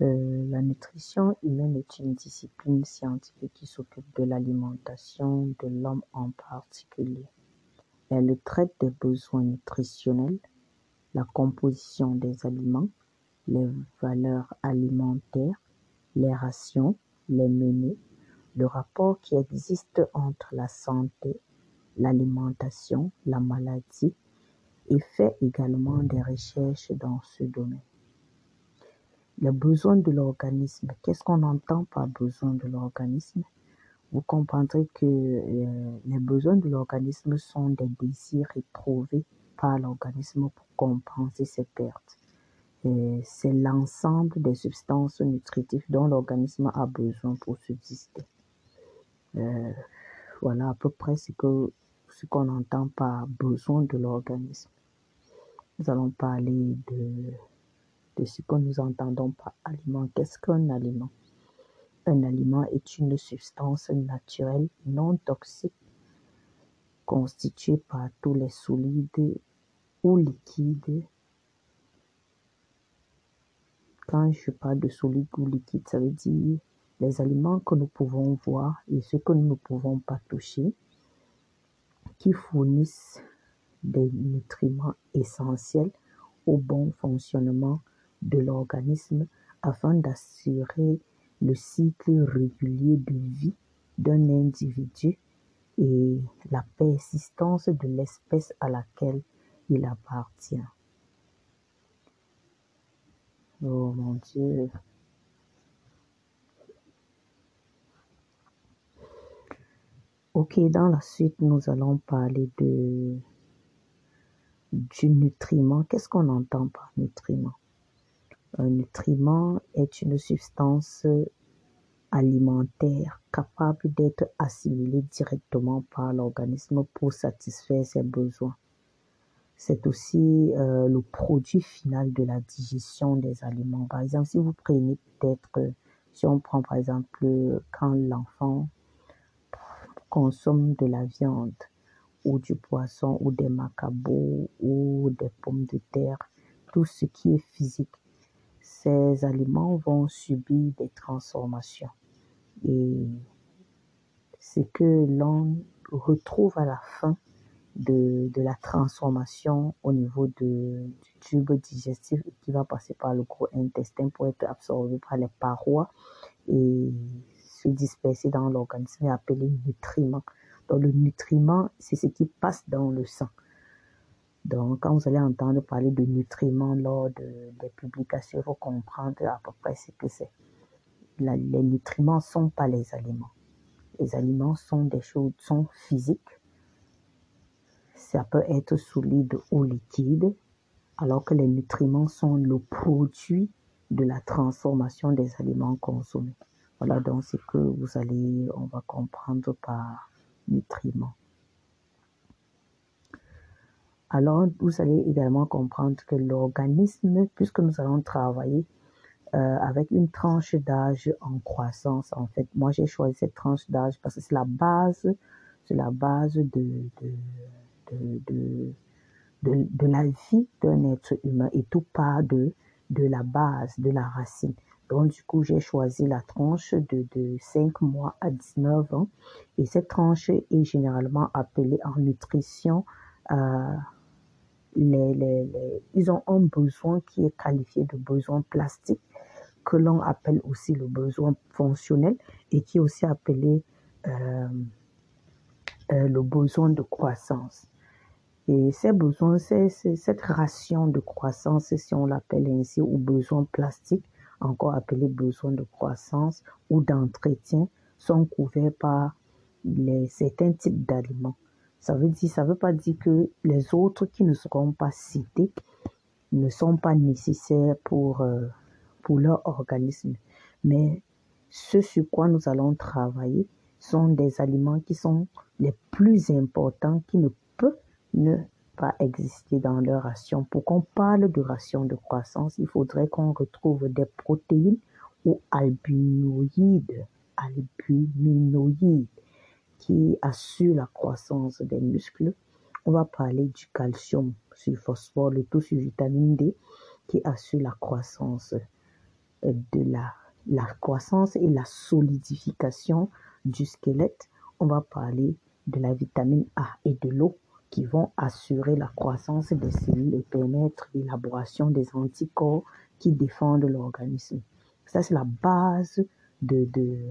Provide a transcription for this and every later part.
Euh, la nutrition humaine est une discipline scientifique qui s'occupe de l'alimentation de l'homme en particulier. Elle traite des besoins nutritionnels, la composition des aliments, les valeurs alimentaires, les rations, les menus, le rapport qui existe entre la santé, l'alimentation, la maladie et fait également des recherches dans ce domaine. Les besoins de l'organisme. Qu'est-ce qu'on entend par besoin de l'organisme? Vous comprendrez que euh, les besoins de l'organisme sont des désirs éprouvés par l'organisme pour compenser ses pertes. C'est l'ensemble des substances nutritives dont l'organisme a besoin pour subsister. Euh, voilà à peu près ce ce qu'on entend par besoin de l'organisme. Nous allons parler de, de ce que nous entendons par aliment. Qu'est-ce qu'un aliment? Un aliment est une substance naturelle non toxique constituée par tous les solides ou liquides. Quand je parle de solide ou liquide, ça veut dire les aliments que nous pouvons voir et ceux que nous ne pouvons pas toucher, qui fournissent des nutriments essentiels au bon fonctionnement de l'organisme afin d'assurer le cycle régulier de vie d'un individu et la persistance de l'espèce à laquelle il appartient. Oh mon Dieu. Ok, dans la suite, nous allons parler de, du nutriment. Qu'est-ce qu'on entend par nutriment? Un nutriment est une substance alimentaire capable d'être assimilée directement par l'organisme pour satisfaire ses besoins. C'est aussi euh, le produit final de la digestion des aliments. Par exemple, si vous prenez peut-être, si on prend par exemple quand l'enfant consomme de la viande ou du poisson ou des macabots ou des pommes de terre, tout ce qui est physique, ces aliments vont subir des transformations. Et ce que l'on retrouve à la fin de, de, la transformation au niveau de, du tube digestif qui va passer par le gros intestin pour être absorbé par les parois et se disperser dans l'organisme est appelé nutriment. Donc le nutriment, c'est ce qui passe dans le sang. Donc quand vous allez entendre parler de nutriments lors de, des publications, il faut à peu près ce que c'est. les nutriments ne sont pas les aliments. Les aliments sont des choses, sont physiques. Ça peut être solide ou liquide, alors que les nutriments sont le produit de la transformation des aliments consommés. Voilà donc ce que vous allez, on va comprendre par nutriments. Alors, vous allez également comprendre que l'organisme, puisque nous allons travailler euh, avec une tranche d'âge en croissance, en fait, moi j'ai choisi cette tranche d'âge parce que c'est la base, c'est la base de, de, de, de, la vie d'un être humain et tout part de, de la base, de la racine. Donc, du coup, j'ai choisi la tranche de, de 5 mois à 19 ans. Et cette tranche est généralement appelée en nutrition. Euh, les, les, les, ils ont un besoin qui est qualifié de besoin plastique, que l'on appelle aussi le besoin fonctionnel et qui est aussi appelé euh, euh, le besoin de croissance. Et ces besoins, cette ration de croissance, si on l'appelle ainsi, ou besoin plastique, encore appelés besoins de croissance ou d'entretien, sont couverts par les, certains types d'aliments. Ça veut dire, ça veut pas dire que les autres qui ne seront pas cités ne sont pas nécessaires pour, euh, pour leur organisme. Mais ce sur quoi nous allons travailler sont des aliments qui sont les plus importants, qui ne peuvent ne pas exister dans leur ration. Pour qu'on parle de ration de croissance, il faudrait qu'on retrouve des protéines ou albuminoïdes, albuminoïdes qui assurent la croissance des muscles. On va parler du calcium sur phosphore, le tout sur vitamine D qui assure la croissance de la, la croissance et la solidification du squelette, on va parler de la vitamine A et de l'eau qui vont assurer la croissance des cellules et permettre l'élaboration des anticorps qui défendent l'organisme. Ça, c'est la base de, de,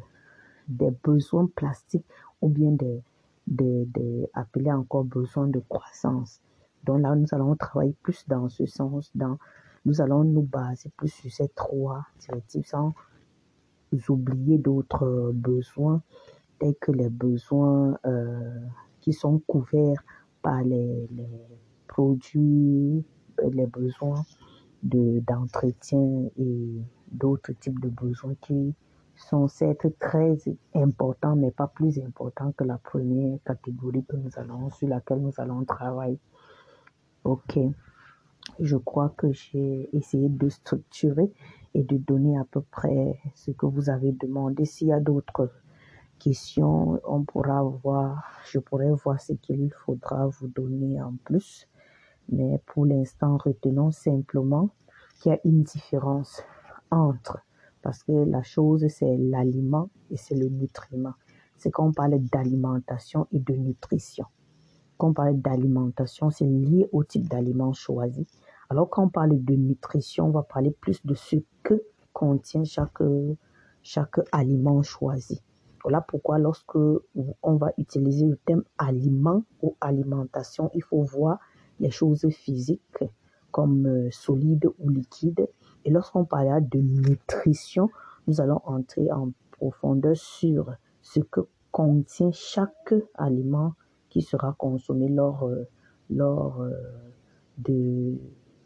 des besoins plastiques ou bien des, des, des appelés encore besoins de croissance. Donc là, nous allons travailler plus dans ce sens, dans, nous allons nous baser plus sur ces trois directives sans oublier d'autres besoins tels que les besoins euh, qui sont couverts par les, les produits, euh, les besoins de, d'entretien et d'autres types de besoins qui sont certes très importants, mais pas plus importants que la première catégorie que nous allons, sur laquelle nous allons travailler. Ok. Je crois que j'ai essayé de structurer et de donner à peu près ce que vous avez demandé. S'il y a d'autres questions, on pourra voir, je pourrais voir ce qu'il faudra vous donner en plus. Mais pour l'instant, retenons simplement qu'il y a une différence entre, parce que la chose, c'est l'aliment et c'est le nutriment. C'est quand on parle d'alimentation et de nutrition. Quand on parle d'alimentation, c'est lié au type d'aliment choisi. Alors quand on parle de nutrition, on va parler plus de ce que contient chaque, chaque aliment choisi. Voilà pourquoi lorsque on va utiliser le terme aliment ou alimentation, il faut voir les choses physiques comme euh, solides ou liquides. Et lorsqu'on parlera de nutrition, nous allons entrer en profondeur sur ce que contient chaque aliment qui sera consommé lors, euh, lors euh, de,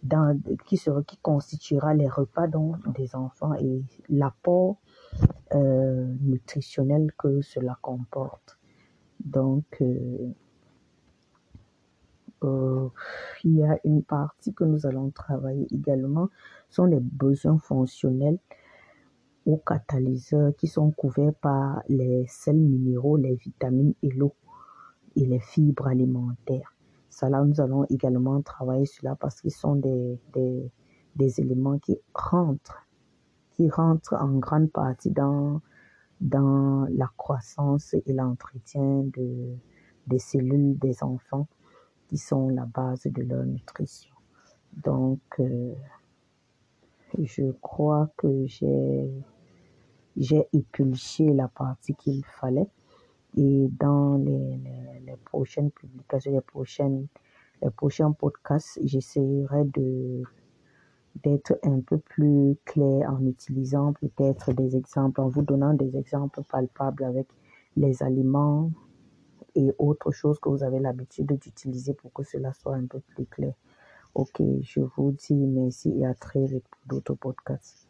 dans, qui, sera, qui constituera les repas donc, des enfants et l'apport euh, nutritionnel que cela comporte. Donc, euh, il y a une partie que nous allons travailler également, sont les besoins fonctionnels aux catalyseurs qui sont couverts par les sels minéraux, les vitamines et l'eau et les fibres alimentaires. Ça nous allons également travailler là parce qu'ils sont des, des, des éléments qui rentrent, qui rentrent en grande partie dans, dans la croissance et l'entretien de, des cellules des enfants qui sont la base de leur nutrition. Donc, euh, je crois que j'ai j'ai épulché la partie qu'il fallait et dans les, les, les prochaines publications, les prochaines les prochains podcasts, j'essaierai de d'être un peu plus clair en utilisant peut-être des exemples, en vous donnant des exemples palpables avec les aliments et autres choses que vous avez l'habitude d'utiliser pour que cela soit un peu plus clair. Ok, je vous dis merci et à très vite pour d'autres podcasts.